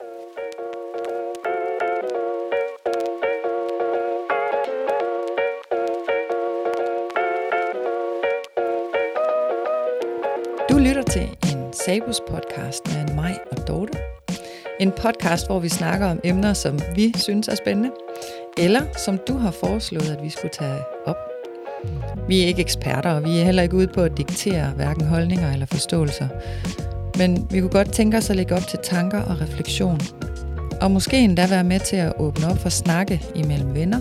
Du lytter til en Sabus podcast med mig og Dorte. En podcast, hvor vi snakker om emner, som vi synes er spændende, eller som du har foreslået, at vi skulle tage op. Vi er ikke eksperter, og vi er heller ikke ude på at diktere hverken holdninger eller forståelser. Men vi kunne godt tænke os at lægge op til tanker og refleksion. Og måske endda være med til at åbne op for snakke imellem venner,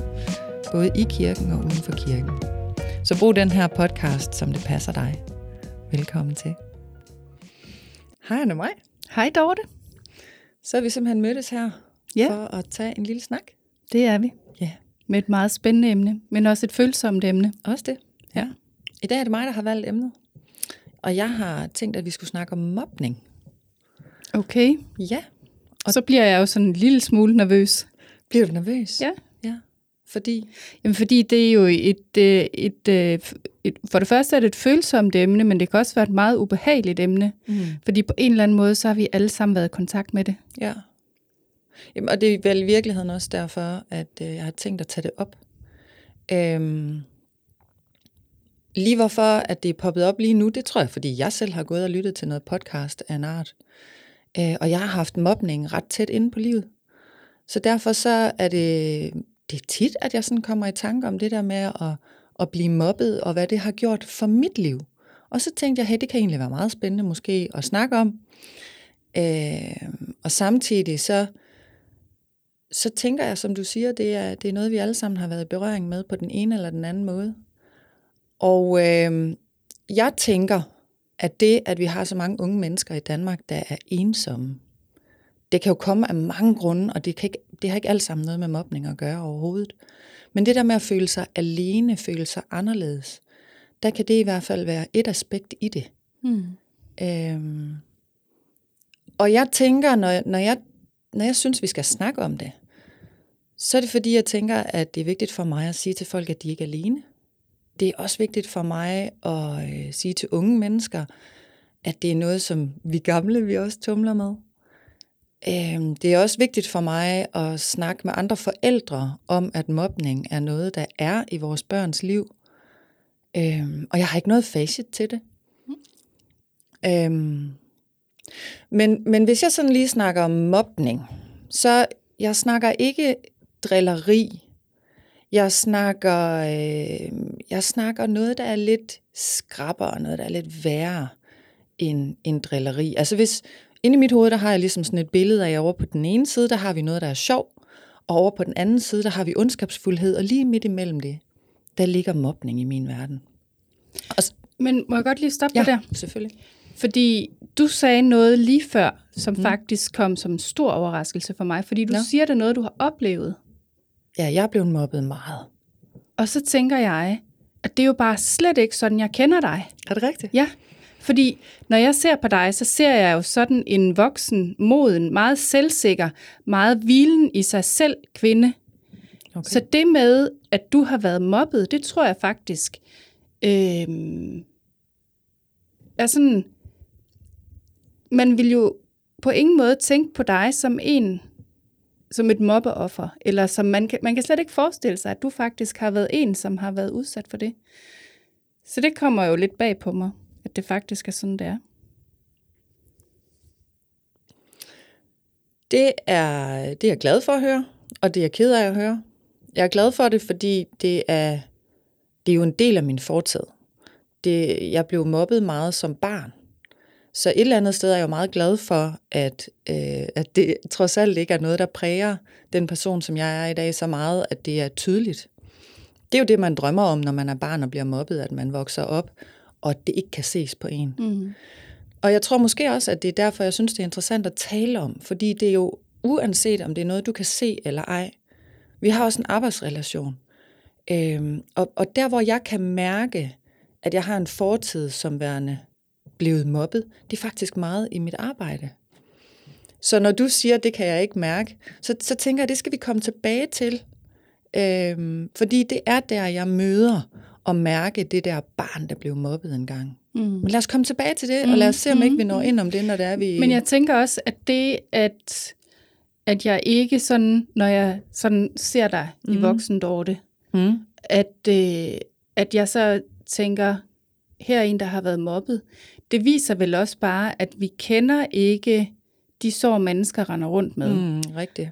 både i kirken og uden for kirken. Så brug den her podcast, som det passer dig. Velkommen til. Hej Anne mig. Hej Dorte. Så er vi simpelthen mødtes her Ja. for at tage en lille snak. Det er vi. Ja. Med et meget spændende emne, men også et følsomt emne. Også det. Ja. I dag er det mig, der har valgt emnet. Og jeg har tænkt, at vi skulle snakke om mobning. Okay. Ja. Og så bliver jeg jo sådan en lille smule nervøs. Bliver du nervøs? Ja. Ja. Fordi? Jamen fordi det er jo et, øh, et, et, et, for det første er det et følsomt emne, men det kan også være et meget ubehageligt emne. Mm. Fordi på en eller anden måde, så har vi alle sammen været i kontakt med det. Ja. Jamen, og det er vel i virkeligheden også derfor, at øh, jeg har tænkt at tage det op. Øhm, lige hvorfor at det er poppet op lige nu, det tror jeg, fordi jeg selv har gået og lyttet til noget podcast af en art. Øh, og jeg har haft mobning ret tæt inde på livet. Så derfor så er det, det er tit, at jeg sådan kommer i tanke om det der med at, at blive mobbet, og hvad det har gjort for mit liv. Og så tænkte jeg, hey, det kan egentlig være meget spændende måske at snakke om. Øh, og samtidig så, så tænker jeg, som du siger, det er, det er noget, vi alle sammen har været i berøring med på den ene eller den anden måde. Og øh, jeg tænker, at det, at vi har så mange unge mennesker i Danmark, der er ensomme, det kan jo komme af mange grunde, og det, kan ikke, det har ikke alt sammen noget med mobning at gøre overhovedet. Men det der med at føle sig alene, føle sig anderledes, der kan det i hvert fald være et aspekt i det. Hmm. Øhm, og jeg tænker, når, når, jeg, når jeg synes, vi skal snakke om det, så er det fordi, jeg tænker, at det er vigtigt for mig at sige til folk, at de ikke er alene. Det er også vigtigt for mig at øh, sige til unge mennesker, at det er noget, som vi gamle, vi også tumler med. Øhm, det er også vigtigt for mig at snakke med andre forældre om, at mobning er noget, der er i vores børns liv. Øhm, og jeg har ikke noget facit til det. Øhm, men, men hvis jeg sådan lige snakker om mobning, så jeg snakker ikke drilleri. Jeg snakker, øh, jeg snakker noget, der er lidt skrappere, noget, der er lidt værre end, end drilleri. Altså hvis, inde i mit hoved, der har jeg ligesom sådan et billede af, over på den ene side, der har vi noget, der er sjov, og over på den anden side, der har vi ondskabsfuldhed, og lige midt imellem det, der ligger mobning i min verden. Og, Men må jeg godt lige stoppe ja, der? selvfølgelig. Fordi du sagde noget lige før, som mm. faktisk kom som en stor overraskelse for mig. Fordi du. Nå. siger, det noget, du har oplevet. Ja, jeg er blevet mobbet meget. Og så tænker jeg, at det er jo bare slet ikke sådan, jeg kender dig. Er det rigtigt? Ja, fordi når jeg ser på dig, så ser jeg jo sådan en voksen, moden, meget selvsikker, meget hvilen i sig selv kvinde. Okay. Så det med, at du har været mobbet, det tror jeg faktisk øh, er sådan... Man vil jo på ingen måde tænke på dig som en som et mobbeoffer, eller som man kan, man kan slet ikke forestille sig, at du faktisk har været en, som har været udsat for det. Så det kommer jo lidt bag på mig, at det faktisk er sådan, det er. Det er, det er jeg glad for at høre, og det er jeg ked af at høre. Jeg er glad for det, fordi det er, det er jo en del af min fortid. Det, jeg blev mobbet meget som barn. Så et eller andet sted er jeg jo meget glad for, at, øh, at det trods alt ikke er noget, der præger den person, som jeg er i dag, så meget, at det er tydeligt. Det er jo det, man drømmer om, når man er barn og bliver mobbet, at man vokser op, og det ikke kan ses på en. Mm. Og jeg tror måske også, at det er derfor, jeg synes, det er interessant at tale om, fordi det er jo uanset, om det er noget, du kan se eller ej. Vi har også en arbejdsrelation. Øhm, og, og der, hvor jeg kan mærke, at jeg har en fortid som værende blevet mobbet, det er faktisk meget i mit arbejde. Så når du siger, det kan jeg ikke mærke, så, så tænker jeg, det skal vi komme tilbage til. Øhm, fordi det er der, jeg møder og mærke det der barn, der blev mobbet en gang. Mm. Men lad os komme tilbage til det, og lad os se, om ikke vi når ind om det, når det er, vi... Men jeg tænker også, at det, at at jeg ikke sådan, når jeg sådan ser dig mm. i voksen Dorte, Mm. at, øh, at jeg så tænker, her er en, der har været mobbet. Det viser vel også bare, at vi kender ikke de sår, mennesker render rundt med. Mm. Mm, rigtigt.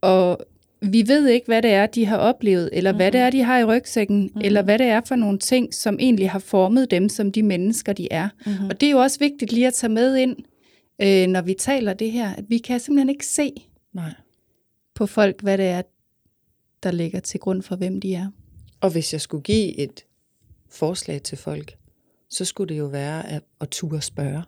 Og vi ved ikke, hvad det er, de har oplevet, eller hvad det er, de har i rygsækken, mm. eller hvad det er for nogle ting, som egentlig har formet dem som de mennesker, de er. Mm. Og det er jo også vigtigt lige at tage med ind, øh, når vi taler det her, at vi kan simpelthen ikke se Nej. på folk, hvad det er, der ligger til grund for, hvem de er. Og hvis jeg skulle give et forslag til folk, så skulle det jo være at, at turde spørge.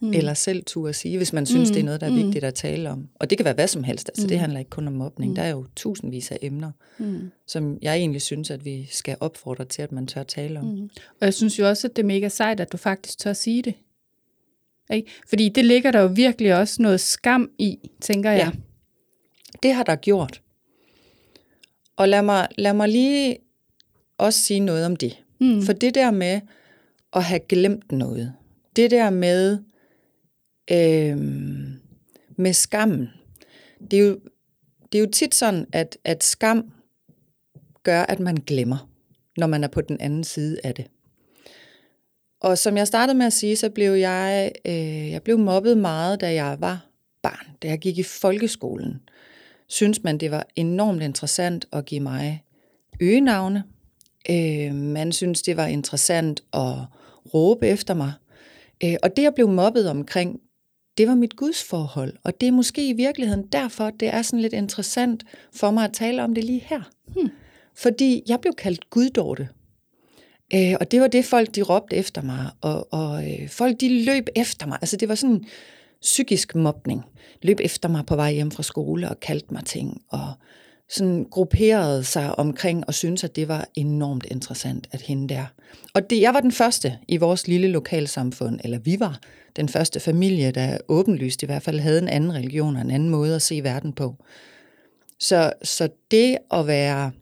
Mm. Eller selv turde sige, hvis man synes, mm. det er noget, der er vigtigt at tale om. Og det kan være hvad som helst. Altså, mm. Det handler ikke kun om mobning. Mm. Der er jo tusindvis af emner, mm. som jeg egentlig synes, at vi skal opfordre til, at man tør tale om. Mm. Og jeg synes jo også, at det er mega sejt, at du faktisk tør sige det. Ikke? Fordi det ligger der jo virkelig også noget skam i, tænker jeg. Ja. Det har der gjort. Og lad mig, lad mig lige også sige noget om det. Mm. For det der med at have glemt noget, det der med, øh, med skammen, det er, jo, det er jo tit sådan, at, at skam gør, at man glemmer, når man er på den anden side af det. Og som jeg startede med at sige, så blev jeg, øh, jeg blev mobbet meget, da jeg var barn, da jeg gik i folkeskolen. Synes man, det var enormt interessant at give mig øgenavne. Øh, man synes, det var interessant at råbe efter mig. Øh, og det, jeg blev mobbet omkring, det var mit gudsforhold. Og det er måske i virkeligheden derfor, det er sådan lidt interessant for mig at tale om det lige her. Hmm. Fordi jeg blev kaldt guddorte. Øh, og det var det, folk de råbte efter mig, og, og øh, folk de løb efter mig. Altså det var sådan psykisk mobning. Løb efter mig på vej hjem fra skole og kaldte mig ting, og sådan grupperede sig omkring og syntes, at det var enormt interessant, at hende der. Og det, jeg var den første i vores lille lokalsamfund, eller vi var den første familie, der åbenlyst i hvert fald havde en anden religion og en anden måde at se verden på. Så, så det at være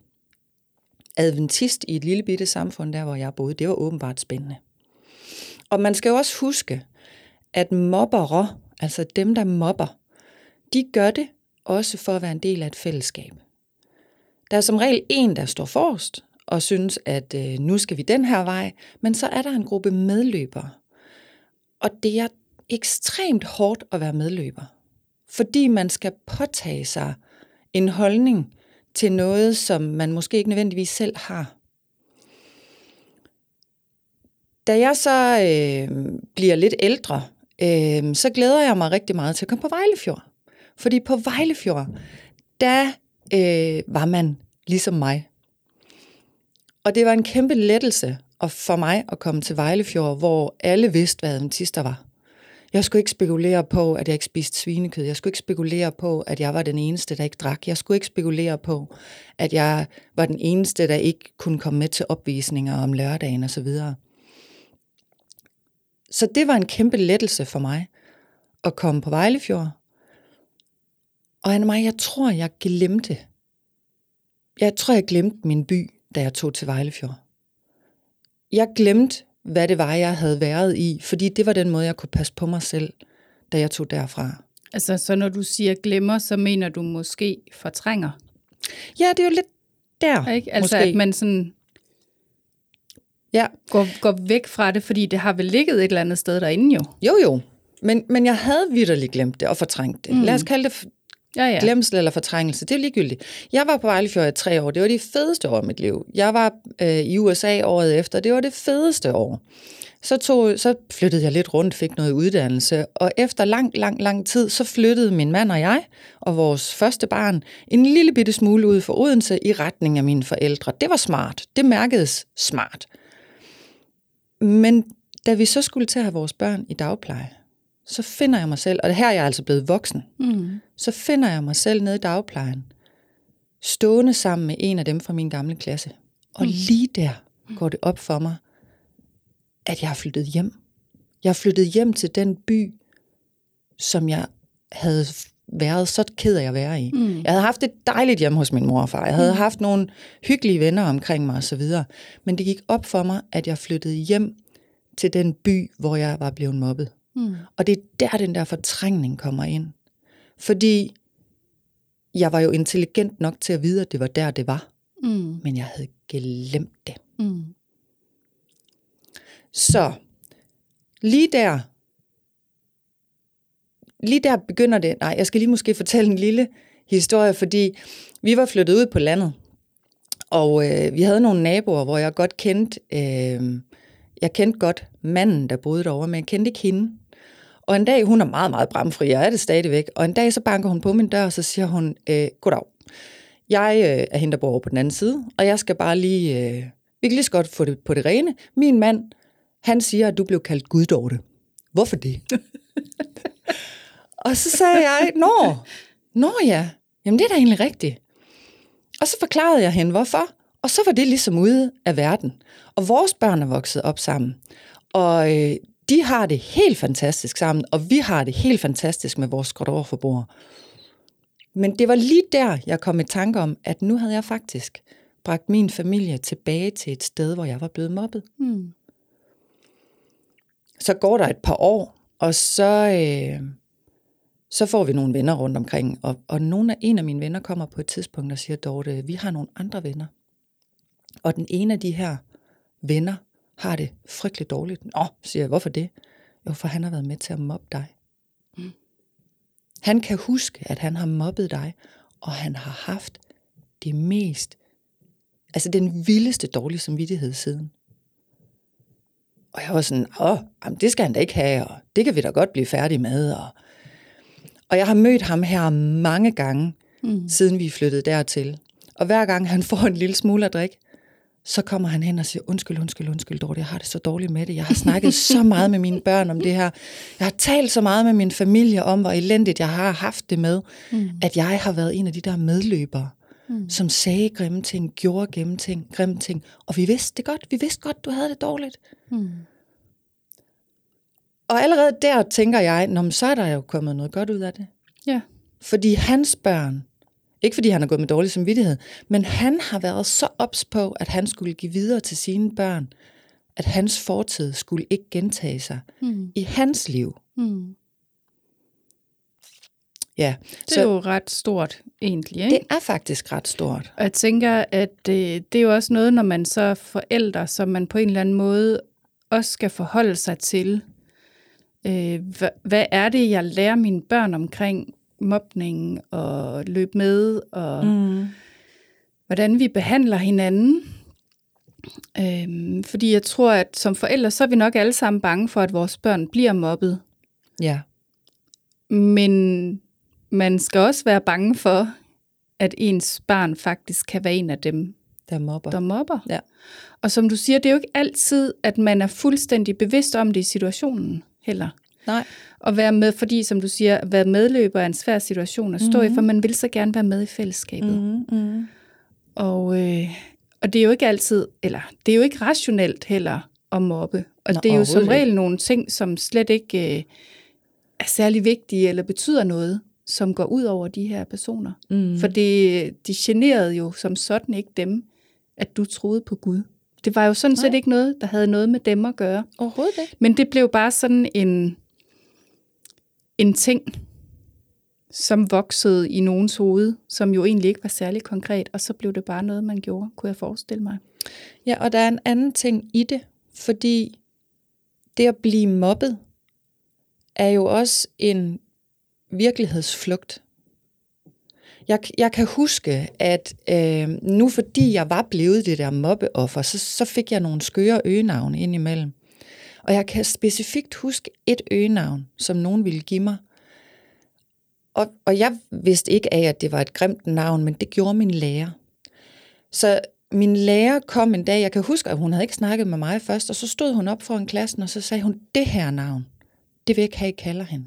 adventist i et lille bitte samfund, der hvor jeg boede, det var åbenbart spændende. Og man skal jo også huske, at mobbere, altså dem, der mobber, de gør det også for at være en del af et fællesskab. Der er som regel en, der står forrest og synes, at øh, nu skal vi den her vej, men så er der en gruppe medløbere. Og det er ekstremt hårdt at være medløber, fordi man skal påtage sig en holdning til noget, som man måske ikke nødvendigvis selv har. Da jeg så øh, bliver lidt ældre, øh, så glæder jeg mig rigtig meget til at komme på Vejlefjord. Fordi på Vejlefjord, der øh, var man ligesom mig. Og det var en kæmpe lettelse for mig at komme til Vejlefjord, hvor alle vidste, hvad adventister var. Jeg skulle ikke spekulere på, at jeg ikke spiste svinekød. Jeg skulle ikke spekulere på, at jeg var den eneste, der ikke drak. Jeg skulle ikke spekulere på, at jeg var den eneste, der ikke kunne komme med til opvisninger om lørdagen osv. Så, så det var en kæmpe lettelse for mig at komme på Vejlefjord. Og Anna mig, jeg tror, jeg glemte. Jeg tror, jeg glemte min by, da jeg tog til Vejlefjord. Jeg glemte, hvad det var, jeg havde været i, fordi det var den måde, jeg kunne passe på mig selv, da jeg tog derfra. Altså, så når du siger glemmer, så mener du måske fortrænger? Ja, det er jo lidt der, Ikke? Altså, måske. at man sådan Ja, går, går væk fra det, fordi det har vel ligget et eller andet sted derinde jo. jo jo. Men, men jeg havde vidderligt glemt det og fortrængt det. Mm. Lad os kalde det Ja, ja. Glemsel eller fortrængelse, det er ligegyldigt. Jeg var på Vejlefjord i tre år. Det var de fedeste år i mit liv. Jeg var øh, i USA året efter. Det var det fedeste år. Så, tog, så flyttede jeg lidt rundt, fik noget uddannelse, og efter lang, lang, lang tid, så flyttede min mand og jeg og vores første barn en lille bitte smule ud for Odense i retning af mine forældre. Det var smart. Det mærkedes smart. Men da vi så skulle til at have vores børn i dagpleje, så finder jeg mig selv, og her er jeg altså blevet voksen, Mm. så finder jeg mig selv nede i dagplejen, stående sammen med en af dem fra min gamle klasse. Og lige der går det op for mig, at jeg har flyttet hjem. Jeg har flyttet hjem til den by, som jeg havde været så ked af at være i. Mm. Jeg havde haft et dejligt hjem hos min mor og far. Jeg havde mm. haft nogle hyggelige venner omkring mig osv. Men det gik op for mig, at jeg flyttede hjem til den by, hvor jeg var blevet mobbet. Mm. Og det er der, den der fortrængning kommer ind. Fordi jeg var jo intelligent nok til at vide, at det var der, det var. Mm. Men jeg havde glemt det. Mm. Så lige der, lige der begynder det, nej, jeg skal lige måske fortælle en lille historie, fordi vi var flyttet ud på landet, og øh, vi havde nogle naboer, hvor jeg godt kendte, øh, jeg kendte godt manden, der boede derovre, men jeg kendte ikke hende. Og en dag, hun er meget, meget bramfri, og er det stadigvæk, og en dag så banker hun på min dør, og så siger hun, øh, goddag, jeg øh, er hende, der bor over på den anden side, og jeg skal bare lige, øh, vi kan lige så godt få det på det rene. Min mand, han siger, at du blev kaldt guddorte. Hvorfor det? og så sagde jeg, nå, nå ja, jamen det er da egentlig rigtigt. Og så forklarede jeg hende, hvorfor. Og så var det ligesom ude af verden. Og vores børn er vokset op sammen. Og øh, de har det helt fantastisk sammen, og vi har det helt fantastisk med vores skråt Men det var lige der, jeg kom i tanke om, at nu havde jeg faktisk bragt min familie tilbage til et sted, hvor jeg var blevet mobbet. Mm. Så går der et par år, og så, øh, så får vi nogle venner rundt omkring. Og, og nogle af, en af mine venner kommer på et tidspunkt og siger, Dorte, vi har nogle andre venner. Og den ene af de her venner har det frygteligt dårligt. Nå, siger jeg, hvorfor det? Jo, for han har været med til at mobbe dig. Mm. Han kan huske, at han har mobbet dig, og han har haft det mest, altså den vildeste dårlige samvittighed siden. Og jeg var sådan, åh, jamen, det skal han da ikke have, og det kan vi da godt blive færdige med. Og, og jeg har mødt ham her mange gange, mm. siden vi flyttede dertil. Og hver gang han får en lille smule at drikke, så kommer han hen og siger, undskyld, undskyld, undskyld, Dorte, jeg har det så dårligt med det. Jeg har snakket så meget med mine børn om det her. Jeg har talt så meget med min familie om, hvor elendigt jeg har haft det med, mm. at jeg har været en af de der medløbere, mm. som sagde grimme ting, gjorde grimme ting, grimme ting. Og vi vidste det godt. Vi vidste godt, du havde det dårligt. Mm. Og allerede der tænker jeg, Nå, så er der jo kommet noget godt ud af det. Ja. Fordi hans børn, ikke fordi han har gået med dårlig samvittighed, men han har været så ops på, at han skulle give videre til sine børn, at hans fortid skulle ikke gentage sig mm. i hans liv. Mm. Ja. Det er så, jo ret stort egentlig, ikke? Det er faktisk ret stort. Og jeg tænker, at det, det er jo også noget, når man så er forældre, som man på en eller anden måde også skal forholde sig til. Øh, hvad, hvad er det, jeg lærer mine børn omkring mobning og løb med, og mm. hvordan vi behandler hinanden. Øhm, fordi jeg tror, at som forældre, så er vi nok alle sammen bange for, at vores børn bliver mobbet. Ja. Men man skal også være bange for, at ens barn faktisk kan være en af dem, der mobber. Der mobber. Ja. Og som du siger, det er jo ikke altid, at man er fuldstændig bevidst om det i situationen heller. Nej. Og være med, fordi som du siger, at være medløber er en svær situation at stå mm-hmm. i, for man vil så gerne være med i fællesskabet. Mm-hmm. Og, øh, og det er jo ikke altid, eller det er jo ikke rationelt heller at mobbe. Og Nå, det er jo som regel nogle ting, som slet ikke øh, er særlig vigtige eller betyder noget, som går ud over de her personer. Mm. For det, de generede jo som sådan ikke dem, at du troede på Gud. Det var jo sådan Nej. set ikke noget, der havde noget med dem at gøre. Overhovedet ikke. Men det blev bare sådan en, en ting, som voksede i nogens hoved, som jo egentlig ikke var særlig konkret, og så blev det bare noget, man gjorde, kunne jeg forestille mig. Ja, og der er en anden ting i det, fordi det at blive mobbet er jo også en virkelighedsflugt. Jeg, jeg kan huske, at øh, nu fordi jeg var blevet det der mobbeoffer, så, så fik jeg nogle skøre øgenavne ind imellem. Og jeg kan specifikt huske et øgenavn, som nogen ville give mig. Og, og jeg vidste ikke af, at det var et grimt navn, men det gjorde min lærer. Så min lærer kom en dag, jeg kan huske, at hun havde ikke snakket med mig først, og så stod hun op foran klassen, og så sagde hun, det her navn, det vil jeg ikke have, I kalder hende.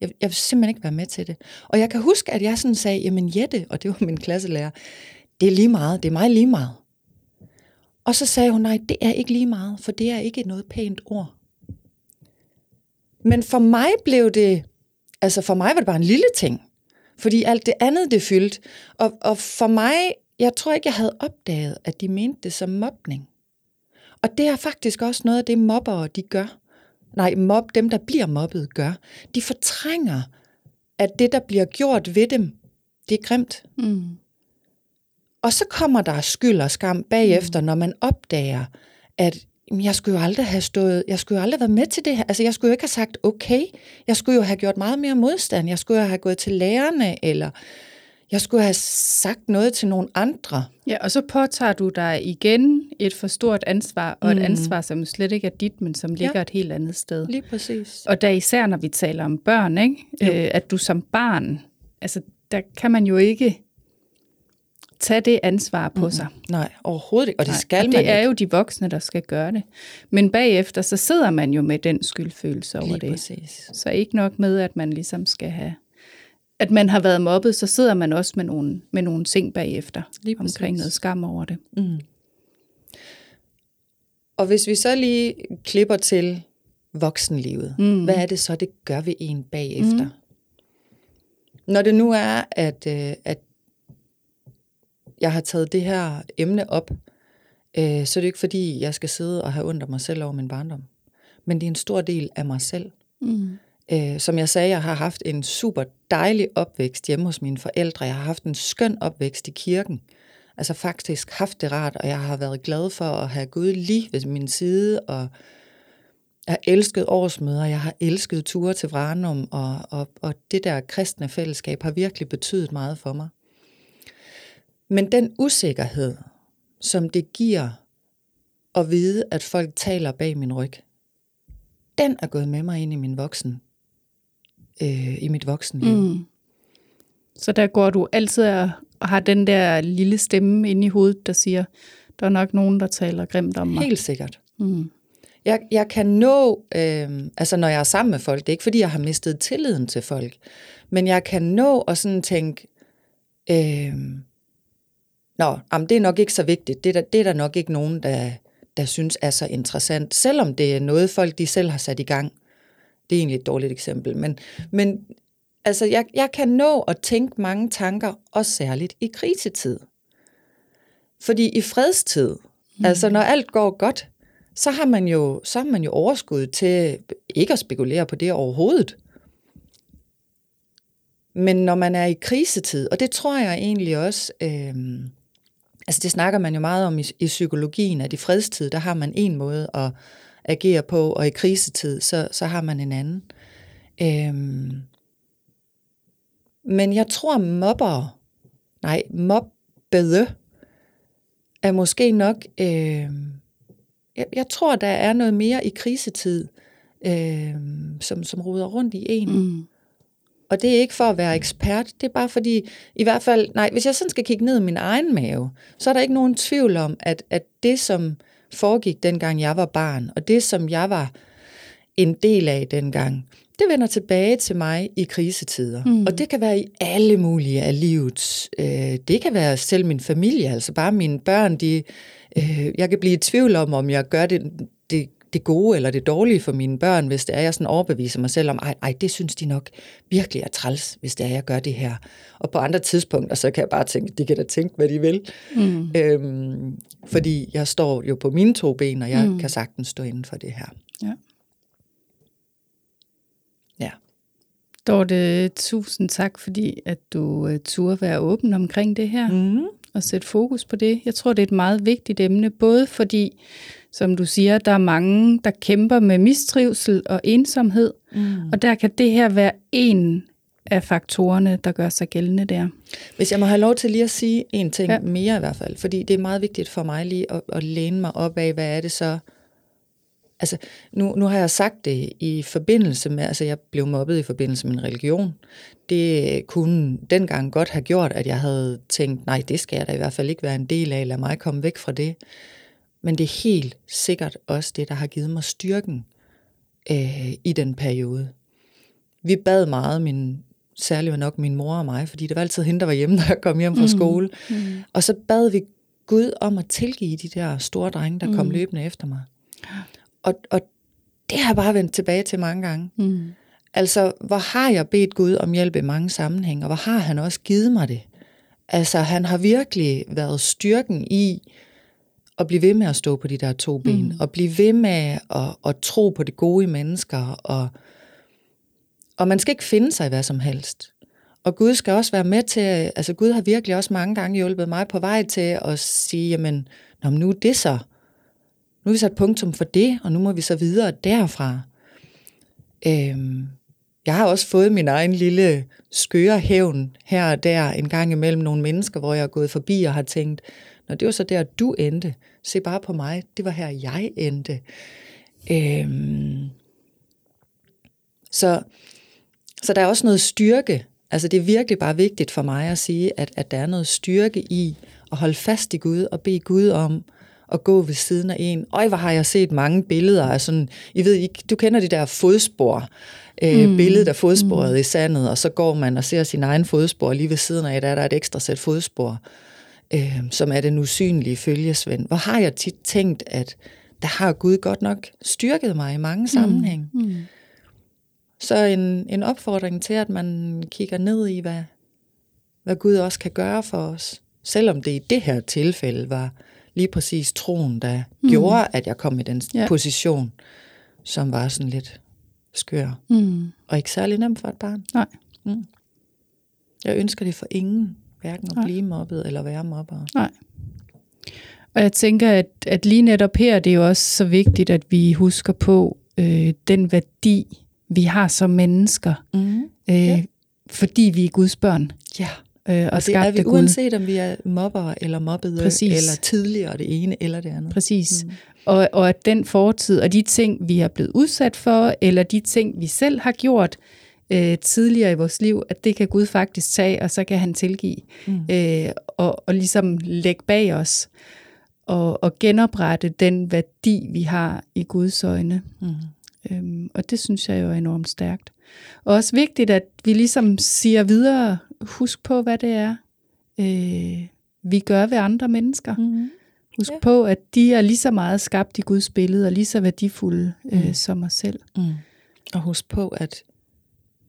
Jeg, jeg vil simpelthen ikke være med til det. Og jeg kan huske, at jeg sådan sagde, jamen Jette, og det var min klasselærer, det er lige meget, det er mig lige meget. Og så sagde hun, nej, det er ikke lige meget, for det er ikke noget pænt ord. Men for mig blev det, altså for mig var det bare en lille ting. Fordi alt det andet, det fyldte. Og, og for mig, jeg tror ikke, jeg havde opdaget, at de mente det som mobning. Og det er faktisk også noget af det, mobbere de gør. Nej, mob, dem der bliver mobbet gør. De fortrænger, at det, der bliver gjort ved dem, det er grimt. Mm. Og så kommer der skyld og skam bagefter, mm. når man opdager, at jeg skulle jo aldrig have stået, jeg skulle jo aldrig have været med til det her. Altså, jeg skulle jo ikke have sagt okay. Jeg skulle jo have gjort meget mere modstand. Jeg skulle jo have gået til lærerne, eller jeg skulle have sagt noget til nogle andre. Ja, og så påtager du dig igen et for stort ansvar, og et Mm. ansvar, som slet ikke er dit, men som ligger Ja. et helt andet sted. Lige præcis. Og da især, når vi taler om børn, ikke? Øh, at du som barn, altså der kan man jo ikke tage det ansvar på sig. Nej, overhovedet ikke. Og det Nej, skal og man det er ikke. jo de voksne, der skal gøre det. Men bagefter, så sidder man jo med den skyldfølelse over Lige det. præcis. Så ikke nok med, at man ligesom skal have at man har været mobbet, så sidder man også med nogle, med nogle ting bagefter, Lige præcis. omkring noget skam over det. Mm. Og hvis vi så lige klipper til voksenlivet, mm. hvad er det så, det gør ved en bagefter? Mm. Når det nu er, at, øh, at jeg har taget det her emne op, øh, så er det ikke fordi, jeg skal sidde og have ondt af mig selv over min barndom. Men det er en stor del af mig selv. Mm. Øh, som jeg sagde, jeg har haft en super dejlig opvækst hjemme hos mine forældre. Jeg har haft en skøn opvækst i kirken. Altså faktisk haft det rart, og jeg har været glad for at have Gud lige ved min side, og jeg har elsket årsmøder, jeg har elsket ture til Vranum, og, og, og det der kristne fællesskab har virkelig betydet meget for mig. Men den usikkerhed, som det giver at vide, at folk taler bag min ryg, den er gået med mig ind i min voksen, øh, i mit voksenliv. Mm. Så der går du altid og og har den der lille stemme inde i hovedet, der siger, der er nok nogen, der taler grimt om mig. Helt sikkert. Mm. Jeg, jeg kan nå, øh, altså når jeg er sammen med folk, det er ikke fordi, jeg har mistet tilliden til folk, men jeg kan nå at sådan tænke, øh, nå, jamen, det er nok ikke så vigtigt, det er, der, det er der nok ikke nogen, der, der synes er så interessant, selvom det er noget, folk de selv har sat i gang. Det er egentlig et dårligt eksempel, men, men altså, jeg, jeg kan nå at tænke mange tanker, også særligt i krisetid. Fordi i fredstid, mm. altså når alt går godt, så har man jo, så har man jo overskud til ikke at spekulere på det overhovedet. Men når man er i krisetid, og det tror jeg egentlig også, øh, altså det snakker man jo meget om i, i psykologien, at i fredstid, der har man en måde at agere på, og i krisetid, så, så har man en anden. Øhm, men jeg tror mobber, nej, mobbede, er måske nok, øh, jeg, jeg tror, der er noget mere i krisetid, øh, som, som ruder rundt i en. Mm. Og det er ikke for at være ekspert, det er bare fordi, i hvert fald, nej, hvis jeg sådan skal kigge ned i min egen mave, så er der ikke nogen tvivl om, at, at det, som foregik dengang jeg var barn, og det, som jeg var en del af dengang, det vender tilbage til mig i krisetider. Mm. Og det kan være i alle mulige af livets. Øh, det kan være selv min familie, altså bare mine børn, de, øh, jeg kan blive i tvivl om, om jeg gør det, det, gode eller det dårlige for mine børn, hvis det er, jeg sådan overbeviser mig selv om, ej, ej, det synes de nok virkelig er træls, hvis det er, jeg gør det her. Og på andre tidspunkter, så kan jeg bare tænke, de kan da tænke, hvad de vil. Mm. Øhm, fordi jeg står jo på mine to ben, og jeg mm. kan sagtens stå inden for det her. Ja. Ja. Dorte, tusind tak, fordi at du uh, turde være åben omkring det her, Mm. og sætte fokus på det. Jeg tror, det er et meget vigtigt emne, både fordi, som du siger, der er mange, der kæmper med mistrivsel og ensomhed, Mm. og der kan det her være en af faktorerne, der gør sig gældende der. Hvis jeg må have lov til lige at sige en ting Ja. mere i hvert fald, fordi det er meget vigtigt for mig lige at, at læne mig op af, hvad er det så... Altså, nu, nu har jeg sagt det i forbindelse med, altså jeg blev mobbet i forbindelse med en religion. Det kunne dengang godt have gjort, at jeg havde tænkt, nej, det skal jeg da i hvert fald ikke være en del af, lad mig komme væk fra det. Men det er helt sikkert også det, der har givet mig styrken øh, i den periode. Vi bad meget, min, særligt var nok min mor og mig, fordi det var altid hende, der var hjemme, når jeg kom hjem fra skole. Mm. Og så bad vi Gud om at tilgive de der store drenge, der mm. kom løbende efter mig. Og, og det har jeg bare vendt tilbage til mange gange. Mm. Altså, hvor har jeg bedt Gud om hjælp i mange sammenhænge, og hvor har han også givet mig det? Altså, han har virkelig været styrken i at blive ved med at stå på de der to ben, mm. og blive ved med at, at tro på det gode i mennesker, og, og man skal ikke finde sig i hvad som helst. og Gud skal også være med til, altså Gud har virkelig også mange gange hjulpet mig på vej til at sige, jamen, Nå, nu er det så, nu har vi sat punktum for det, og nu må vi så videre derfra. Øhm, jeg har også fået min egen lille skøre hævn her og der en gang imellem nogle mennesker, hvor jeg er gået forbi og har tænkt, Nå, det var så der, du endte. Se bare på mig, det var her, jeg endte. Øhm, så, så der er også noget styrke. Altså det er virkelig bare vigtigt for mig at sige, at, at der er noget styrke i at holde fast i Gud og bede Gud om at gå ved siden af en. Øj, hvor har jeg set mange billeder af sådan, I ved ikke, du kender de der fodspor, øh, mm. billedet af fodsporet mm. i sandet, og så går man og ser sin egen fodspor, lige ved siden af, der er der et ekstra sæt fodspor, øh, som er den usynlige følgesvend. Hvor har jeg tit tænkt, at der har Gud godt nok styrket mig i mange sammenhæng. Mm. Mm. Så en, en opfordring til, at man kigger ned i, hvad, hvad Gud også kan gøre for os. Selvom det i det her tilfælde var lige præcis troen, der mm. gjorde, at jeg kom i den ja. position, som var sådan lidt skør. Mm. Og ikke særlig nemt for et barn. Nej. Mm. Jeg ønsker det for ingen, hverken at Nej. blive mobbet eller være mobber. Nej. Og jeg tænker, at, at lige netop her, det er jo også så vigtigt, at vi husker på øh, den værdi, vi har som mennesker, mm. øh, ja. fordi vi er Guds børn. Ja. Øh, og, og det er vi, Gud. uanset om vi er mobbere eller mobbede, Præcis. eller tidligere det ene eller det andet. Præcis. Mm. Og, og at den fortid, og de ting, vi er blevet udsat for, eller de ting, vi selv har gjort øh, tidligere i vores liv, at det kan Gud faktisk tage, og så kan han tilgive. Mm. Øh, og, og ligesom lægge bag os, og, og genoprette den værdi, vi har i Guds øjne. Mm. Øhm, og det synes jeg jo er enormt stærkt. Og også vigtigt, at vi ligesom siger videre, husk på, hvad det er, øh, vi gør ved andre mennesker. Mm. Husk ja. på, at de er lige så meget skabt i Guds billede, og lige så værdifulde øh, mm. som os selv. Mm. Og husk på, at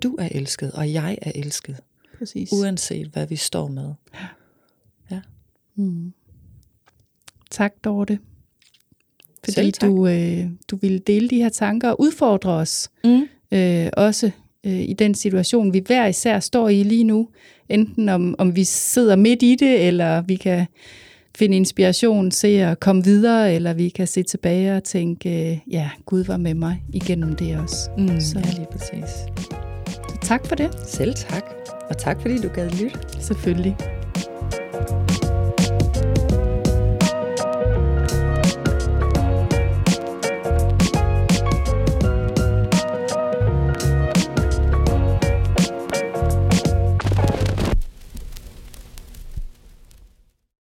du er elsket, og jeg er elsket. Præcis. Uanset hvad vi står med. Ja. ja. Mm. Tak, Dorte. Fordi du, øh, du ville dele de her tanker og udfordre os. Mm. Øh, også øh, i den situation, vi hver især står i lige nu. Enten om, om vi sidder midt i det, eller vi kan finde inspiration, se at komme videre, eller vi kan se tilbage og tænke, øh, ja, Gud var med mig igennem det også. Mm, så. Ja, lige præcis. Tak for det. Selv tak. Og tak fordi du gad lytte. Selvfølgelig.